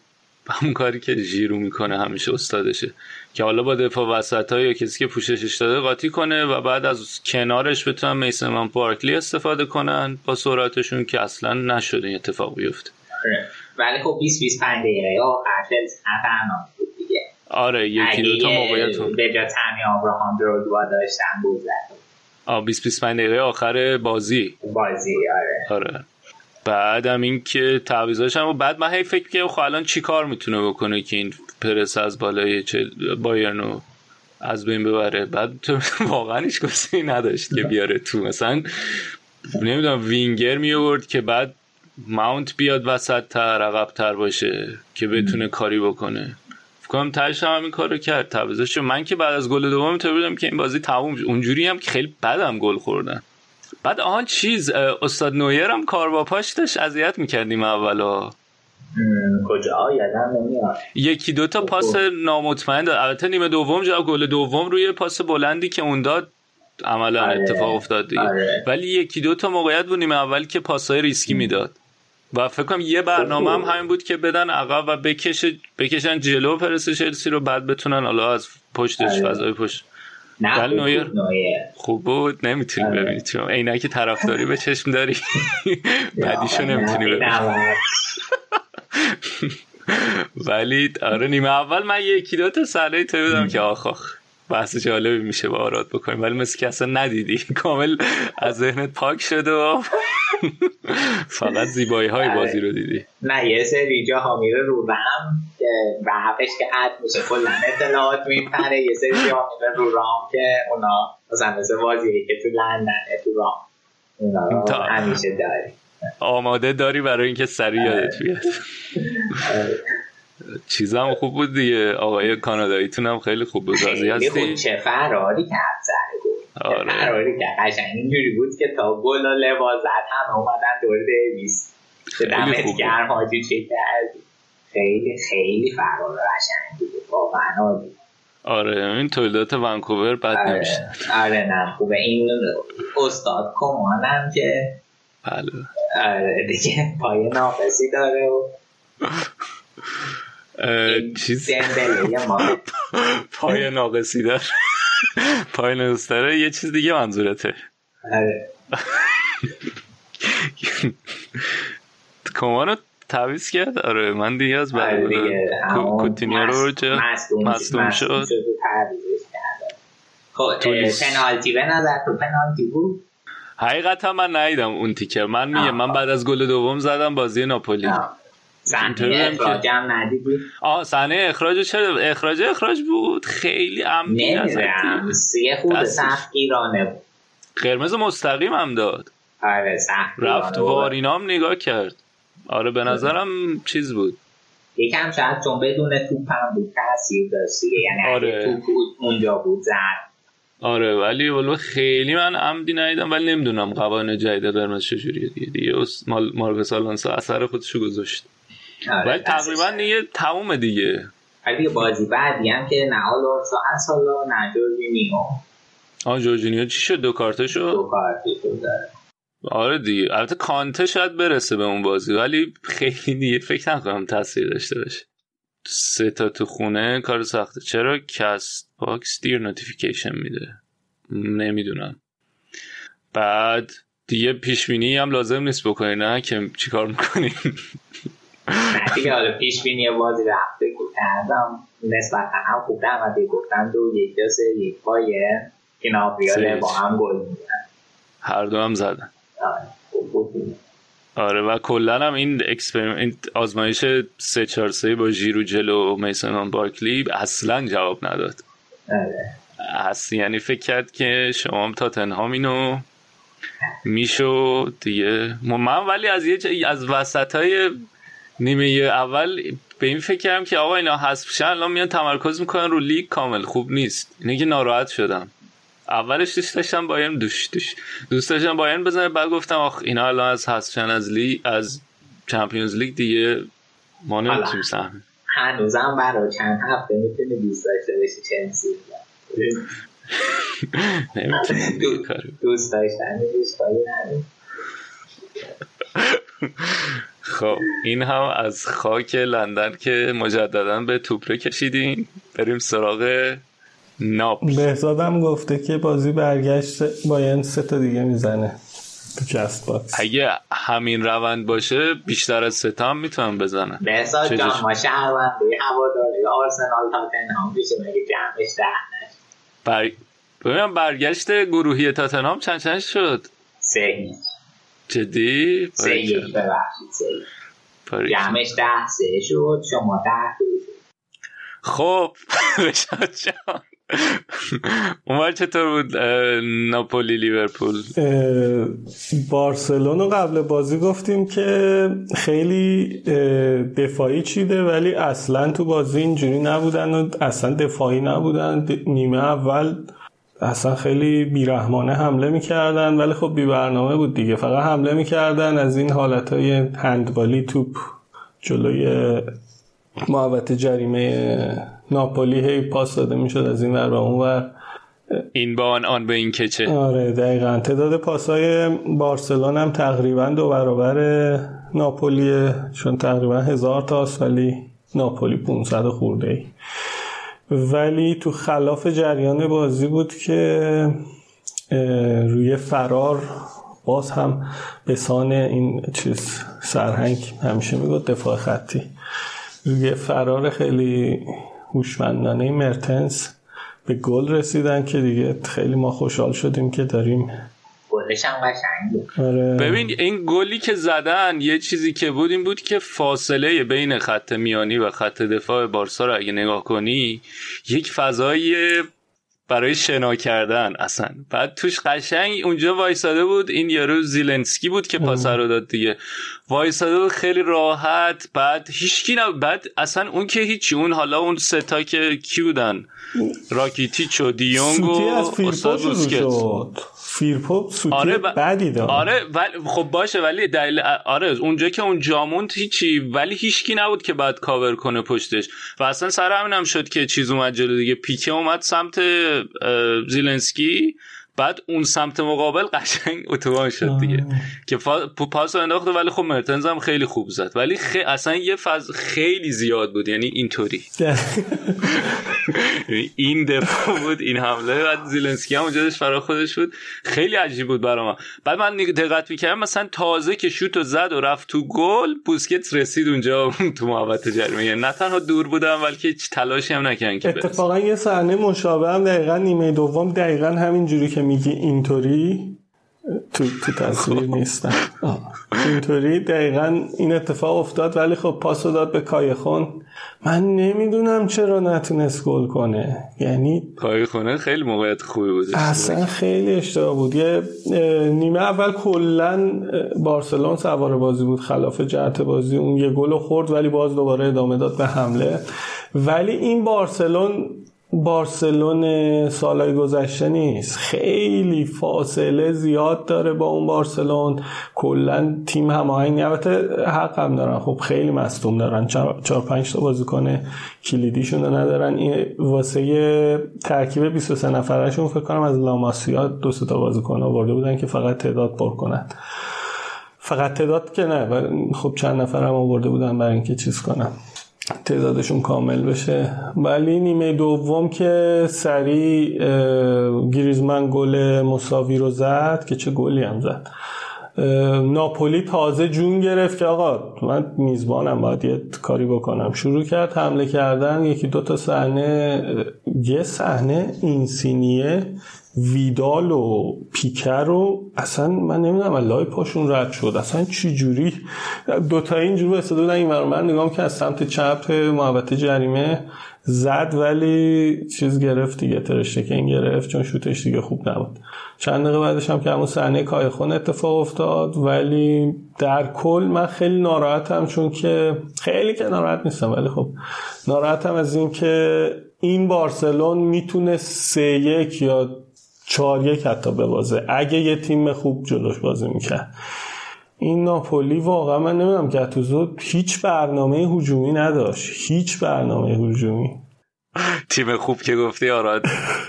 همون کاری که جیرو می‌کنه همیشه استادشه. که حالا با دفاع وسط یا کسی که پوششش داده قاطی کنه و بعد از کنارش بتونن میسن پارکلی استفاده کنن با سرعتشون که اصلا نشده این اتفاق بیفته. آره. ولی خب 20 25 دقیقه. آخر خطرناک بود دیگه. آره یکی دو تا موقعیت به جا تامی آبراهام درودوا داشتن بود زد. آ 20 25 دقیقه آخر بازی. بازی آره. آره. بعدم این که تعویضاش هم بعد من هی فکر که خب الان چی کار می‌تونه بکنه که این پرس از بالای بایرنو از بین ببره؟ بعد (laughs) واقعا هیچ کسی نداشت که بیاره تو. مثلا نمی‌دونم وینگر می آورد که بعد ماونت بیاد وسط تر عقب تر باشه که بتونه کاری بکنه. کنم تاش هم این کارو کرد تعویضش من که بعد از گل دوم تو بودم که این بازی تموم اونجوری هم که خیلی بدم گل خوردن. بعد آهان چیز استاد نویر هم کار با پاش داشت اذیت می‌کردیم اولا کجا؟ یادم نمیاد. یکی دوتا پاس نامطمئن داد. البته نیمه دوم جا گل دوم روی پاس بلندی که اون داد عملا آره. اتفاق افتاد دیگه. آره. ولی یکی دوتا موقعیت بود نیمه اول که پاسهای ریسکی می‌داد. و فکر کنم یه برنامه هم همین بود که بدن عقب و بکشه بکشن جلو پرس چلسی رو بعد بتونن حالا از پشتش آره. فضای پشت. نه خوب نویر خوب بود نمی‌تونی آره. ببینی چون عینک طرفداری به چشم داری. (laughs) بعدیشو نمی‌تونی ببینی. (laughs) ولی آره نیمه اول من یکی دو تا ساله تو بودم که آخ آخ. بحث جالبی میشه با آراد بکنیم ولی مثل که اصلا ندیدی. (laughs) کامل از ذهنت پاک شده و فقط زیبایی های بازی رو دیدی. نه یه سری جا میره رو رم که رفش که حد میشه کلا اطلاعات میپره. یه سری جا میره رو رام که اونا مثلا مثل بازی که تو لندن تو رام اونا همیشه داری. آماده داری برای اینکه سریع یادت بیاد. آره. (laughs) چیزم خوب بود دیگه. آقای کاناداییتون هم خیلی خوب بود. راضی هستی؟ چه فراری کرد بود آره. فراری کرد. قشنگ اینجوری بود که تا گل و لباس هم اومدن دور دیویس که دمت گرم حاجی چه کردی خیلی خیلی فرار قشنگ بود. واقعا عالی. آره این تولیدات ونکوور بد آره. نمیشه. آره نه خوبه. این استاد کمانم که بله. آره دیگه پای ناقصی داره و (laughs) چیز؟ (laughs) پای ناقصی دار (laughs) پای داره. یه چیز دیگه منظورته. آره. (laughs) کمانو تعویز کرد؟ آره من دیگه از بعد آره کوتینیو رو مصدوم شد خب، پنالتی به نظر تو پنالتی بود؟ حقیقتا من ندیدم اون تیکر من میگم من بعد از گل دوم زدم بازی ناپولی. صحنه اخراج هم ندیدی آه صحنه اخراج چرا؟ اخراج اخراج بود. خیلی عمدی نمی‌دونم. یه خود سخت ایرانه بود. قرمز مستقیم هم داد. آره سخت رفت وارینام نگاه کرد. آره به نظرم چیز بود. یکم شاید چون بدون توپ هم بود تاثیر داشت یعنی آره. توپ اونجا بود زد آره ولی ولو خیلی من عمدی ندیدم ولی نمی‌دونم قوانین جدید قرمز چجوریه دیگه. دیگه مال آلونسو اثر خودشو گذاشت. آره ولی تقریبا دیگه تمومه دیگه. ولی بازی بعدی هم که نه آلونسو هست حالا نه جورجینیو. آه جورجینیو چی شد؟ دو کارته شد دو کارته شد داره. آره دیگه. البته کانته شاید برسه به اون بازی ولی خیلی دیگه فکر نکنم تاثیر داشته باشه. سه تا تو خونه کار سخته چرا کست باکس دیر نوتیفیکیشن میده؟ نمی‌دونم. بعد دیگه پیشبینی هم لازم نیست بکنی نه؟ که چیکار می‌کنی؟ (laughs) دیگه حالا پیش بینی بازی رفته کردم نسبتا هم خوب در گفتن دو یک دو سه یک پای که با هم گل میدن هر دو هم زدن آره و کلا هم این experiment آزمایش 3 4 3 با ژیرو جلو و میسون بارکلی اصلا جواب نداد. آره. اصلا یعنی فکر کرد که شما هم تاتنهام اینو میشو دیگه. من ولی از یه از وسط های نیمه اول به این فکر کردم که آقا اینا حذف شن الان میان تمرکز می‌کنن رو لیگ کامل. خوب نیست. اینه که ناراحت شدم. اولش دوست داشتم باین دوش دوش. دوست داشتم باین بزنه بعد گفتم آخ اینا الان از حذف شن از لیگ از چمپیونز لیگ دیگه ما نمی‌تونیم سهم. هنوزم برای چند هفته می‌تونی (laughs) دوست داشته باشی چلسی دوست داشتن خب این هم از خاک لندن که مجددا به توپره کشیدیم. بریم سراغ ناپل. بهزادم گفته که بازی برگشت بایرن سه تا دیگه می‌زنه تو Castbox. اگه همین روند باشه بیشتر از سه تا هم می‌تونم بزنم بهزاد جان ما شهرونده هواداره آرسنال تاتنهام میشه مگه جمعش ده بر... ببینم برگشت گروهی تاتنهام چند چند شد؟ سه جدی؟ سه یک ببخشید سه جمعش ده سه شد شما ده. خب (laughs) رشاد جان. اون چطور بود ناپولی لیورپول؟ بارسلون قبل بازی گفتیم که خیلی دفاعی چیده ولی اصلا تو بازی اینجوری نبودن و اصلا دفاعی نبودن. نیمه اول اصلا خیلی بیرحمانه حمله می‌کردن ولی خب بی برنامه بود دیگه. فقط حمله می‌کردن از این حالت های هندبالی توپ جلوی محوت جریمه ناپولی هی پاس داده می‌شد از این ور و اون ور. این با آن آن به این کچه آره دقیقا. تعداد پاسای بارسلون هم تقریبا دو برابر ناپولیه چون تقریبا هزار تاست ولی ناپولی 500 خورده ای. ولی تو خلاف جریان بازی بود که روی فرار باز هم به سان این چیز سرهنگ همیشه میگود دفاع خطی. روی فرار خیلی هوشمندانه مرتنس به گل رسیدن که دیگه خیلی ما خوشحال شدیم که داریم آره. ببین این گلی که زدن یه چیزی که بود این بود که فاصله بین خط میانی و خط دفاع بارسا رو اگه نگاه کنی یک فضای برای شنا کردن اصلا. بعد توش قشنگ اونجا وایساده بود این یارو زیلنسکی بود که پاس رو داد دیگه. وایساده بود خیلی راحت بعد هیچکی نه بعد اصلا اون که هیچی اون حالا اون ستا که کی بودن راکیتیچ و دیونگ و استاد فیرپوپ سوتی آره ب... بعدی داد آره ولی خب باشه ولی دلیل آره اونجا که اون جاموند هیچی ولی هیچکی نبود که بعد کاور کنه پشتش. و اصلا سر همین هم شد که چیز اومد جلو دیگه. پیکه اومد سمت زیلنسکی. بعد اون سمت مقابل قشنگ اتوبان شد دیگه. که پاس انداخته ولی خب مرتنز هم خیلی خوب زد. ولی خ... اصلا یه فاز خیلی زیاد بود یعنی اینطوری. (laughs) این دفاع بود این حمله. بعد زیلنسکی هم اونجا فرا خودش بود. خیلی عجیب بود برام بعد من دقت می‌کردم مثلا تازه که شوت و زد و رفت تو گل بوسکتس رسید اونجا (laughs) تو محوطه جریمه. یعنی نه تنها دور بودم بلکه هیچ تلاشی هم نکردن که اتفاقا یه صحنه مشابه هم دقیقا نیمه دوم دقیقا همین جوری که میگی اینطوری؟ تو, تو تصویر نیستن اینطوری؟ دقیقا این اتفاق افتاد ولی خب پاسو داد به کایخون من نمی‌دونم چرا نتونست گل کنه. یعنی کایخونه خیلی موقعیت خوبی بود. اصلا خیلی اشتباه بود. یه نیمه اول کلا بارسلون سوار بازی بود خلاف جهت بازی. اون یه گل خورد ولی باز دوباره ادامه داد به حمله. ولی این بارسلون بارسلون سالهای گذشته نیست. خیلی فاصله زیاد داره با اون بارسلون. کلا تیم هماهنگ البته حق هم دارن. خب خیلی مصدوم دارن. چهار پنج تا بازیکن کلیدیشون رو ندارن. این واسه ترکیب 23 نفرشون فکر کنم از لاماسیا دو تا بازیکن آورده بودن که فقط تعداد پر کنن. فقط تعداد که نه خب چند نفر هم آورده بودن برای اینکه چیز کنم تعدادشون کامل بشه. ولی نیمه دوم که سری گریزمن گل مساوی رو زد که چه گلی هم زد. ناپولی تازه جون گرفت که آقا من میزبانم باید یه کاری بکنم. شروع کرد حمله کردن. یکی دو تا صحنه یه صحنه اینسینیه ویدال و پیکر رو اصلا من نمی‌دونم لای پاشون رد شد. اصلا چی جوری؟ دوتا اینجور استاده بودن این من نگام که از سمت چپ محوطه جریمه. زد ولی چیز گرفت دیگه ترشتکن گرفت چون شوتش دیگه خوب نبود. چند دقیقه بعدش هم که همون صحنه کایخون اتفاق افتاد ولی در کل من خیلی ناراحتم چون که خیلی که ناراحت نیستم ولی خب ناراحتم از این که این بارسلون می‌تونه سه یک یا چهار یک حتی ببازه. اگه یه تیم خوب جلوش بازی می‌کرد. این ناپولی واقعا من نمی‌دونم گتوزو هیچ برنامه هجومی نداشت. هیچ برنامه هجومی. تیم خوب که گفتی آراد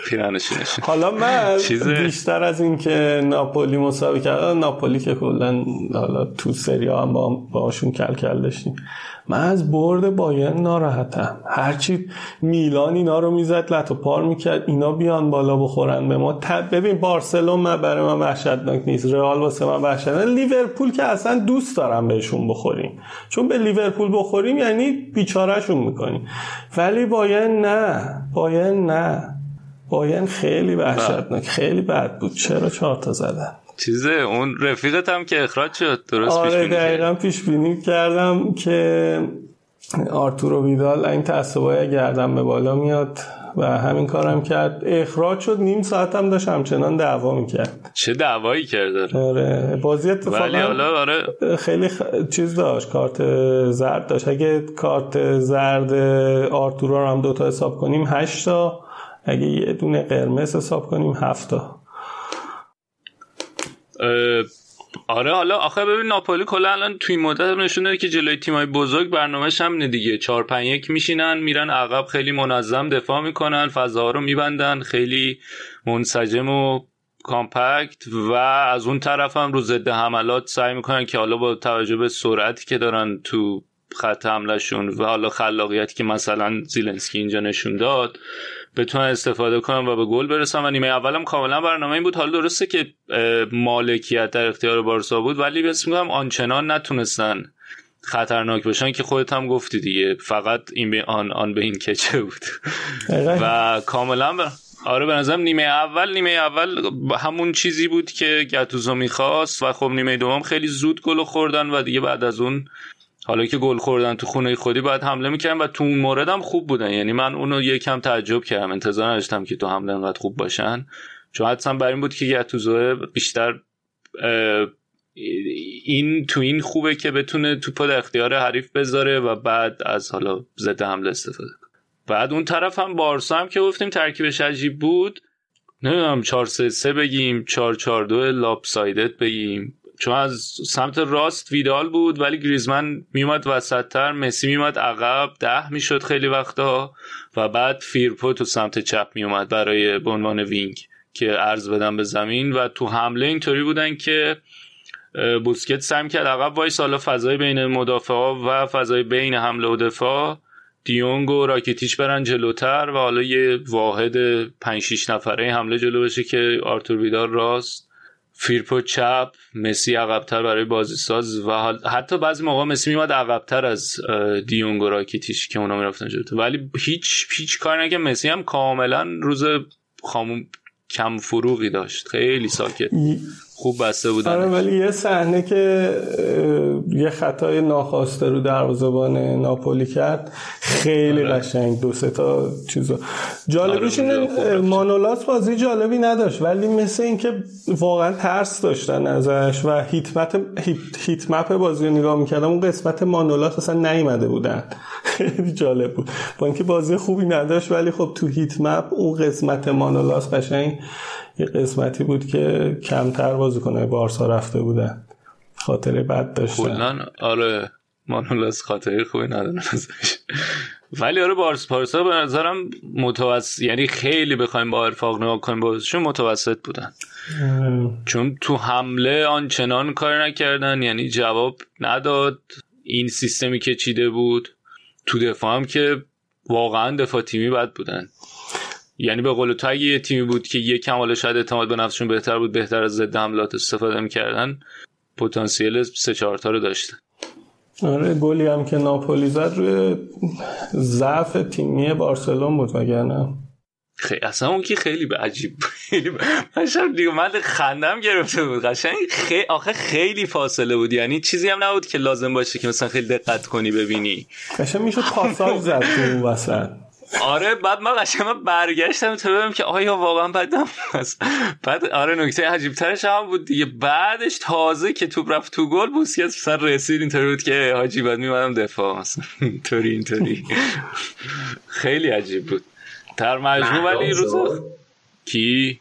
پیرانشینش حالا من بیشتر از این که ناپولی مسابقه کرد ناپولی که کلا حالا تو سری هم با باشون کل کل داشتیم. من از برد باین ناراحتم. هرچی میلان اینا رو می‌زد لط و پار می‌کرد اینا بیان بالا بخورن به ما. ببین بارسلون من برای من وحشتناک نیست رئال واسه من وحشتناک لیورپول که اصلا دوست دارم بهشون بخوریم. چون به لیورپول بخوریم یعنی بیچارهشون می‌کنیم. ولی باین نه. باین نه. باین خیلی وحشتناک. خیلی بد بود. چرا چهار تا زدن؟ چیزه اون رفیقت هم که اخراج شد. درست آره پیش دقیقا پیش بینی کردم که آرتورو ویدال این تعصبای گردم به بالا میاد. و همین کارم کرد. اخراج شد نیم ساعت هم داشت همچنان دعوا می‌کرد. چه دعوایی کرده آره بازی اتفاقا ولی حالا آره. خیلی خ... چیز داشت کارت زرد داشت. اگه کارت زرد آرتورو رو هم دوتا حساب کنیم هشتا اگه یه دونه قرمز حساب کنیم هفتا آره حالا آخه ببین ناپولی کلا الان توی مدت نشون که جلوی تیمای بزرگ برنامهش هم دیگه. 4 5 1 میشینن میرن عقب خیلی منظم دفاع می‌کنن فضاها رو میبندن خیلی منسجم و کامپکت و از اون طرف هم رو ضد حملات سعی می‌کنن که حالا با توجه به سرعتی که دارن تو خط حملهشون و حالا خلاقیتی که مثلا زیلنسکی اینجا نشون داد بتونن استفاده کنن و به گل برسن و نیمه اولم کاملا برنامه این بود. حالا درسته که مالکیت در اختیار بارسا بود ولی بس میگم آنچنان نتونستن خطرناک باشن که خودت هم گفتی دیگه. فقط این به آن آن به این کچه بود. و کاملا بر... آره به نظرم نیمه اول نیمه اول همون چیزی بود که گتوزو می‌خواست و خب نیمه دوم خیلی زود گل خوردن و دیگه بعد از اون حالا که گل خوردن تو خونه خودی باید حمله می‌کردن و تو اون مورد هم خوب بودن. یعنی من اونو یکم تعجب کردم. انتظار نداشتم که تو حمله انقدر خوب باشن. چون حدسم بر این بود که گتوزو بیشتر این تو این خوبه که بتونه توپو در اختیار حریف بذاره و بعد از حالا ضد حمله استفاده کنه. بعد اون طرف هم بارسا هم که گفتیم ترکیبش عجیب بود. نمی‌دونم 4 3 3 بگیم 4 4 2 lopsided بگیم. چون از سمت راست ویدال بود ولی گریزمن میومد وسطتر مسی میومد عقب ده می‌شد خیلی وقتا و بعد فیرپو تو سمت چپ میومد برای به عنوان wing که عرض بدن به زمین و تو حمله اینطوری بودن که بوسکتس سعی کرد عقب وایس. حالا فضای بین مدافع ها و فضای بین حمله و دفاع دیونگ و راکیتیش برن جلوتر و حالا یه واحد 5 6 نفره حمله جلو بشه که آرتور ویدال راست. فیرپو چپ مسی عقبتر برای بازی ساز و حتی بعضی موقع مسی میومد عقبتر از دیونگ و راکیتیش که اونا می‌رفتن جلوتر ولی هیچ هیچ کار نکرد. مسی هم کاملا روز خاموش کم فروغی داشت. خیلی ساکت. خوب بسته بودن آره ولی یه صحنه که یه خطای ناخواسته رو دروازه‌بان ناپولی کرد خیلی آره. قشنگ دو سه تا چیزا. جالبیش آره مانولاس بازی جالبی نداشت ولی مثل اینکه واقعا ترس داشتن ازش و هیت مپ هیت مپ بازی رو نگاه می‌کردم اون قسمت مانولاس اصلا نیومده بودن. (laughs) خیلی جالب بود. با اینکه بازی خوبی نداشت ولی خب تو هیت مپ اون قسمت مانولاس قشنگ یه قسمتی بود که کمتر بازیکنهای بارسا رفته بودن. خاطر بد داشتن. کلا آره مانولاس خاطره خوبی نداره ولی آره بارس پارسا به نظرم متوسط یعنی خیلی بخوایم با ارفاق نگاه کنیم بازشون متوسط بودن. چون تو حمله آنچنان کار نکردن یعنی جواب نداد. این سیستمی که چیده بود تو دفاع هم که واقعا دفاع تیمی بد بودن. یعنی به قول تو اگه یه تیمی بود که یه کمال شاید اعتماد به نفسشون بهتر بود بهتر از ضد حملات استفاده می‌کردن پتانسیل سه چهار تا رو داشتن. آره گلی هم که ناپولی زد روی ضعف تیمی بارسلون بود وگرنه. خیلی اصلا اون که خیلی به عجیب خیلی قشنگ دیگه من خندم گرفته بود. قشنگ خیلی آخه خیلی فاصله بود. یعنی چیزی هم نبود که لازم باشه که مثلا خیلی دقت کنی ببینی. قشنگ می‌شد پاساژ زد تو وسط. آره بعد ما قشنگ برگشتم تو ببینم که آیا واقعا بدم هست بعد آره نکته عجیب ترش هم بود دیگه. بعدش تازه که توپ رفت تو گل بوسکت سر رسید اینطوری بود که حاجی بعد میمدم دفاع مثلا. (laughs) اینطوری اینطوری. خیلی عجیب بود. در مجموع ولی روز کی؟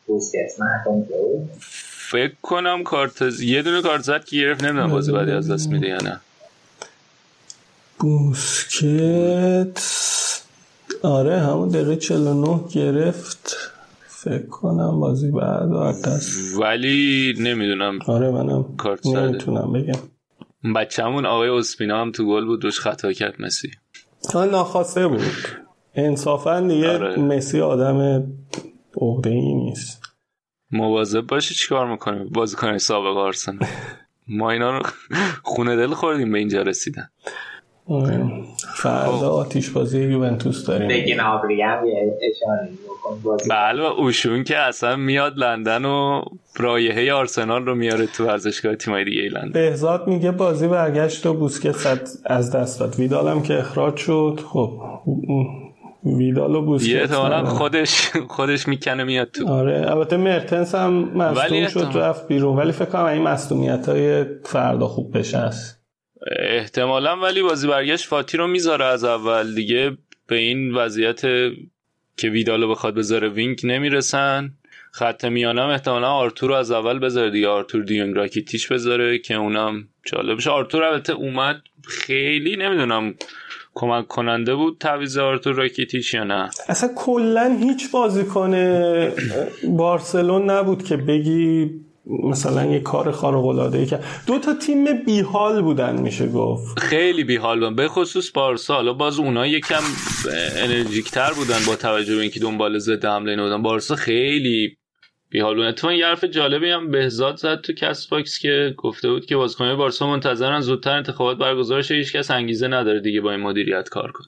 فکر کنم کارت یه دونه کارت زد که گرفت نمی‌دونم بازی بعدی از دست میده یا نه. بوسکت آره همون دقیقه 49 گرفت. فکر کنم بازی بعد دست ولی نمی‌دونم. آره منم کارت نمی‌تونم بگم. بچه‌مون آقای اسپینا هم تو گل بود روش خطا کرد مسی. آن ناخواسته بود. انصافا دیگه آره. مسی آدم عقده ای نیست. مواظب باشی چیکار می‌کنیم؟ بازیکن سابق آرسنال. ما اینا رو خونه دل خوردیم به اینجا رسیدن. فردا خب. آتیش بازی یوونتوس داریم. بگین آبری هم یه اشاره بله اوشون که اصلا میاد لندن و رایحه آرسنال رو میاره تو ورزشگاه تیمای دیگه لندن. بهزاد میگه بازی برگشت و بوسکت از دست داد. ویدال که اخراج شد خب. ویدال و بوسکت یه خودش خودش می‌کنه میاد تو. آره البته مرتنس هم مصدوم شد رفت بیرون. ولی فکر کنم این مصدومیت های فردا خوب بشه. است احتمالا ولی بازی برگشت فاتی رو می‌ذاره از اول دیگه. به این وضعیت که ویدالو بخواد بذاره wing نمی‌رسن. خط میانم احتمالا آرتور رو از اول بذاره دیگه. آرتور دیونگ راکیتیش بذاره که اونم جالب آرتور البته اومد خیلی نمی‌دونم کمک کننده بود تعویض آرتور راکیتیش یا نه. اصلا کلا هیچ بازیکن بارسلون نبود که بگی مثلا یه کار خارق العاده ای که دو تا تیم بیحال بودن میشه گفت. خیلی بیحال بودن. به خصوص بارسا حالا باز اونها یکم انرژیک تر بودن با توجه به اینکه دنبال ضد حمله اینا بودن بارسا خیلی بیحال بودن. اتفاقا یه حرف جالبی هم بهزاد زد تو Castbox که گفته بود که بازیکن‌های بارسا منتظرن زودتر انتخابات برگزار شه. هیچ کس انگیزه نداره دیگه با این مدیریت کار کنه.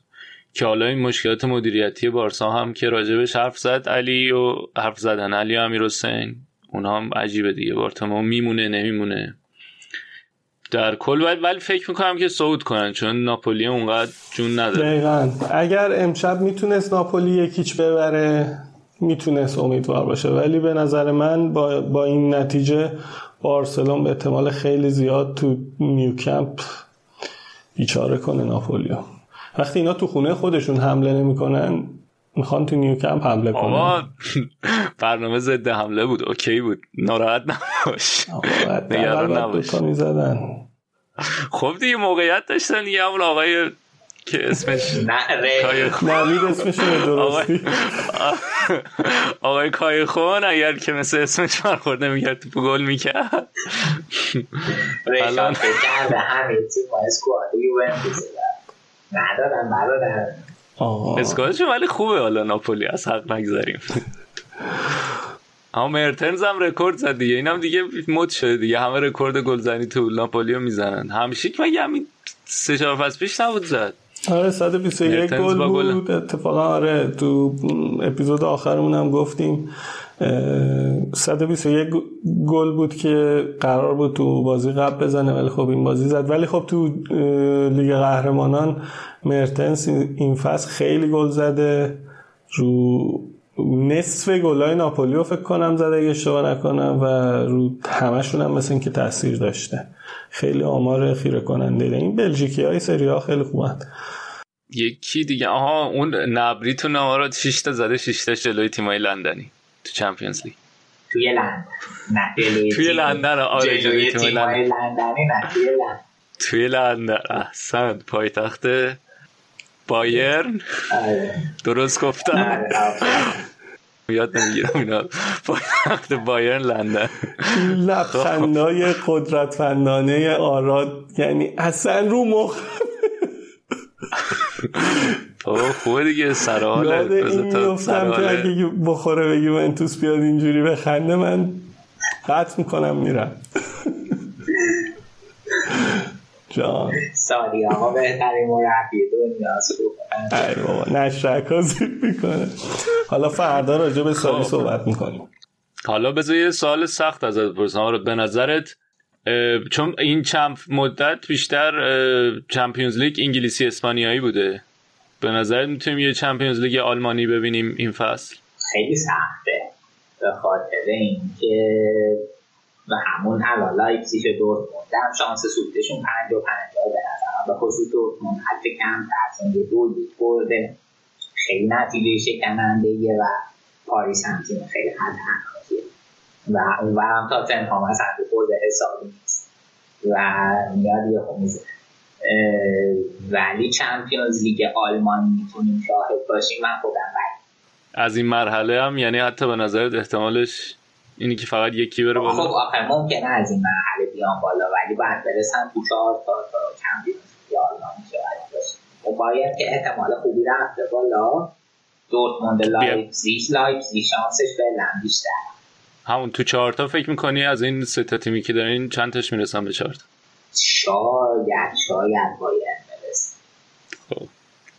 که حالا این مشکلات مدیریتی بارسا هم که راجبش حرف زد علی و حرف زدن علی امیر حسین. اونا هم عجیبه دیگه بارتما میمونه نمیمونه. در کل ولی, ولی فکر می‌کنم که صعود کنن چون ناپولی اونقدر جون نداره. دقیقا. اگر امشب می‌تونست ناپولی یکیچ ببره می‌تونست امیدوار باشه. ولی به نظر من با, با این نتیجه بارسلون به احتمال خیلی زیاد تو نیوکمپ بیچاره کنه ناپولیو. وقتی اینا تو خونه خودشون حمله نمی‌کنن می‌خوان تو نیوکمپ حمله کنن. برنامه ضد حمله بود. اوکی بود. ناراحت نباش. نگران نباش. خب دیگه موقعیت داشتن یه همون آقای که اسمش نوید اسمش درستی. آقای کای خون اگر که مثل اسمش برخورد نمی‌کرد تو گل می‌کرد. ریشان فکر همه تیم اسکواد یوونتوس. ندارن ندارن squad شون ولی خوبه حالا ناپولی از حق نگذاریم. اما مرتنز هم رکورد زد دیگه. اینم دیگه مد شده دیگه. همه رکورد گلزنی تو ناپولی رو می‌زنن. همشیک مگه همین سه چهار فصل پیش نبود زد؟ آره 121 گل. بود. اتفاقا آره تو اپیزود آخرمون هم گفتیم. 121 گل بود که قرار بود تو بازی قبل بزنه ولی خب این بازی زد. ولی خب تو لیگ قهرمانان مرتنس این فصل خیلی گل زده. رو نصف گلای ناپولیو فکر کنم زده اگه اشتباه نکنم و رو همشون هم مثل اینکه تاثیر داشته. خیلی آمار خیره کننده این بلژیکی های سری ها خیلی خوبن یکی دیگه. آها اون نبری تو نوارات 6 تا زده 6 تا جلوی تیمای لندنی. تو چمپیونز لیگ. توی لندن. نه (laughs) توی لندن آره جلوی تیمای لندنی نه توی لندن. توی لندن احسن. پایتخت بایرن. آره. درست گفتم. آره، یاد نمی‌گیرم اینا. پایتخت بایرن لندن. لبخندای قدرت فندانه آراد. یعنی اصلا رو مخ. (laughs) بابا خوبه دیگه سرحاله یاد این میفتم که اگه بخوره به یوونتوس بیاد اینجوری بخنده من قطع می‌کنم میرم. (laughs) جان. سالی آقا بهترین مربی دنیاست ای بابا نشرک می‌کنه. حالا فردا راجع به سالی خب. صحبت می‌کنیم. حالا بذار یه سوال سخت ازت بپرسم به نظرت چون این چند مدت بیشتر چمپیونز لیگ انگلیسی اسپانیایی بوده. به نظر می‌تونیم یه چمپیونز لیگ آلمانی ببینیم این فصل. خیلی سخته. به خاطر اینکه و همون الان لایپزیگ دورتموند. هم شانس سودشون 50 50 به نظر به خصوص دورتموند حتی کم تر یه دو لیگ برده. خیلی نتیجه شکننده و پاریس هم تیم خیلی خطرناکیه. و اون هم تا تنهام به خود حسابی نیست. و میاد یه خب ولی چمپیونز لیگ آلمان می‌تونیم شاهد باشیم. من خودم بلی از این مرحله هم یعنی حتی به نظرت احتمالش اینی که فقط یکی بره بالا؟ خب آخه ممکنه از این مرحله بیان بالا ولی باید برسن تو چهار تا تا Champions League آلمان شاهد باشیم و باید که احتمال خوبی رفته بالا. دورتموند لایپزیگ لایپزیگ شانسش فعلا بیشتر همون تو چهارتا فکر می‌کنی از این سه تیمی که دارین چند تاش می‌رسن به چهارتا شاید شاید باید برسن خب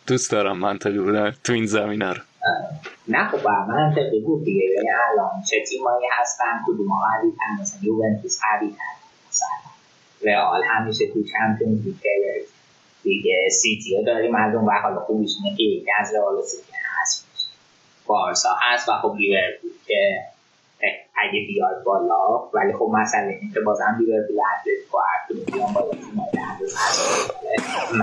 دوست دارم منطقی بودن تو این زمینه رو. نه خب منطقی بود دیگه. یعنی الان چه تیمایی هستن کدوم ها قوی تن مثلا یوونتوس قوی تن مثلا رئال همیشه تو Champions League دیگه سیتی رو داریم از اون حالا خوبیش اینه که یکی از رئال سیتی هست. بارسا هست و خب لیورپول که اگه بیاد بالا ولی خب مثلا اینکه بازم لیورپول اتلتیکو هر کدوم بیان بالا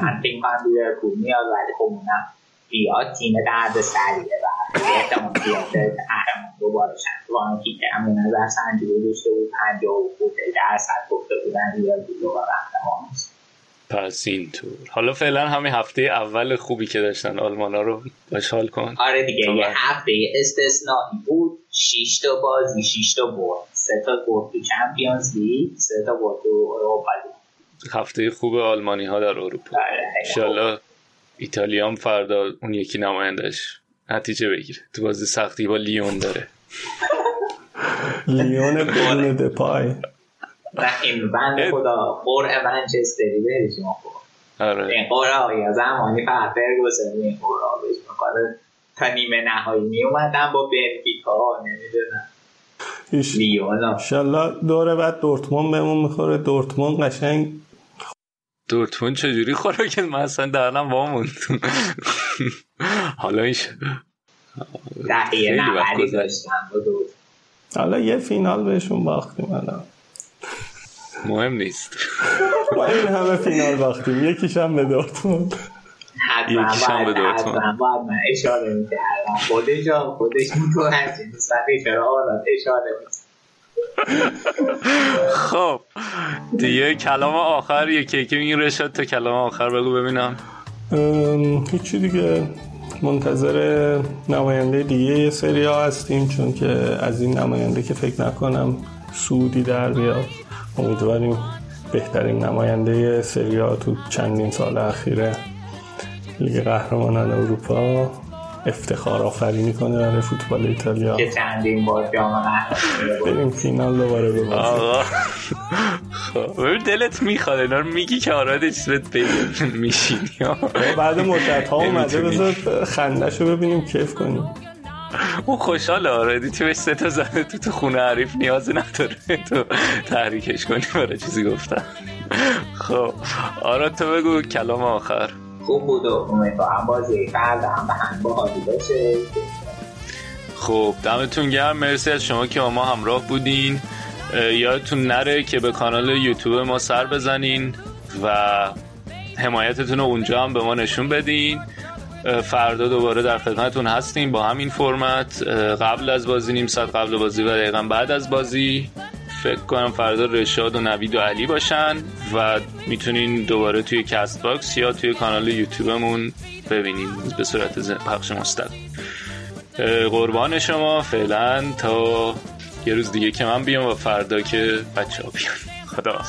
من فکر کنم لیورپول میاد ولی خب اونم بیاد تیم درد سریعه و احتمال بیاد قهرمان دوباره شد. وان که همون نظر سنجی داشته بود پنجاه و خورده درصد گفته بودن لیورپول دوباره قهرمان پس اینطور حالا فعلا همین هفته اول خوبی که داشتن آلمان ها رو باشحال کن. آره دیگه یه هفته استثنایی بود. 6 تا بازی 6 تا برد. سه تا برد تو چمپیونز لیگ سه تا برد تو اروپا هفته خوب آلمانی ها در اروپا. انشالله ایتالیا هم فردا اون یکی نمایندش نتیجه بگیره. تو بازی سختی با لیون داره. لیون (laughs) بدون دپای. و این بند خدا. قرع منچستری بهش ما آره. این قرعه یا زمانی فقط فرگوسن این قرعه بهش تا نیمه نهایی می اومدن با بنفیکا نمی‌دونم. لیون انشالله دوره بعد دورتموند بهمون می‌خوره. دورتموند قشنگ دورتموند چجوری خوره که من اصلا درنم واموند حالا این با دورتموند. حالا یه فینال بهشون باختیم الان. مهم نیست. ما این همه فینال باختیم. یکیش هم به دورتموند. یکیش هم به حتما باید من اشاره می‌کردم. خودش هم خودش هرچی نسبت اشاره آراد اشاره خب دیگه کلام آخر یکی که این رشد تا کلام آخر بگو ببینم. هیچی دیگه. منتظر نماینده دیگه یه سری ها هستیم چون که از این نماینده که فکر نکنم سعودی در بیاد. امیدواریم بهترین نماینده سریا تو چندین سال اخیره لیگ قهرمانان اروپا افتخار آفرینی کنه برای فوتبال ایتالیا. که چندین بار جام بریم فینال دوباره ببازیم. آقا. خب. دلت می‌خواد اینا میگی که آراد چیزت بگیم میشینی. بعد مدت ها اومده بذار خندش رو ببینیم کیف کنیم. اون خوشحاله آردی تو سه تا زده؟ تو تو خونه عریف نیاز نداره تو تحریکش کنی برای چیزی گفتم. خب. آراد تو بگو کلام آخر. خوب بود و امیدوارم بازی فردا هم به هم باحالی باشه خب دمتون گرم. مرسی از شما که با ما همراه بودین. یادتون نره که به کانال یوتیوب ما سر بزنین و حمایتتون رو اونجا هم به ما نشون بدین. فردا دوباره در خدمتتون هستیم با همین فرمت. قبل از بازی نیم ساعت قبل بازی و دقیقا بعد از بازی. فکر کنم فردا رشاد و نوید و علی باشن و می‌تونین دوباره توی Castbox یا توی کانال یوتیوبمون ببینین به صورت پخش مستقیم قربان شما فعلا تا یه روز دیگه که من بیام و فردا که بچه ها بیان (laughs) خدا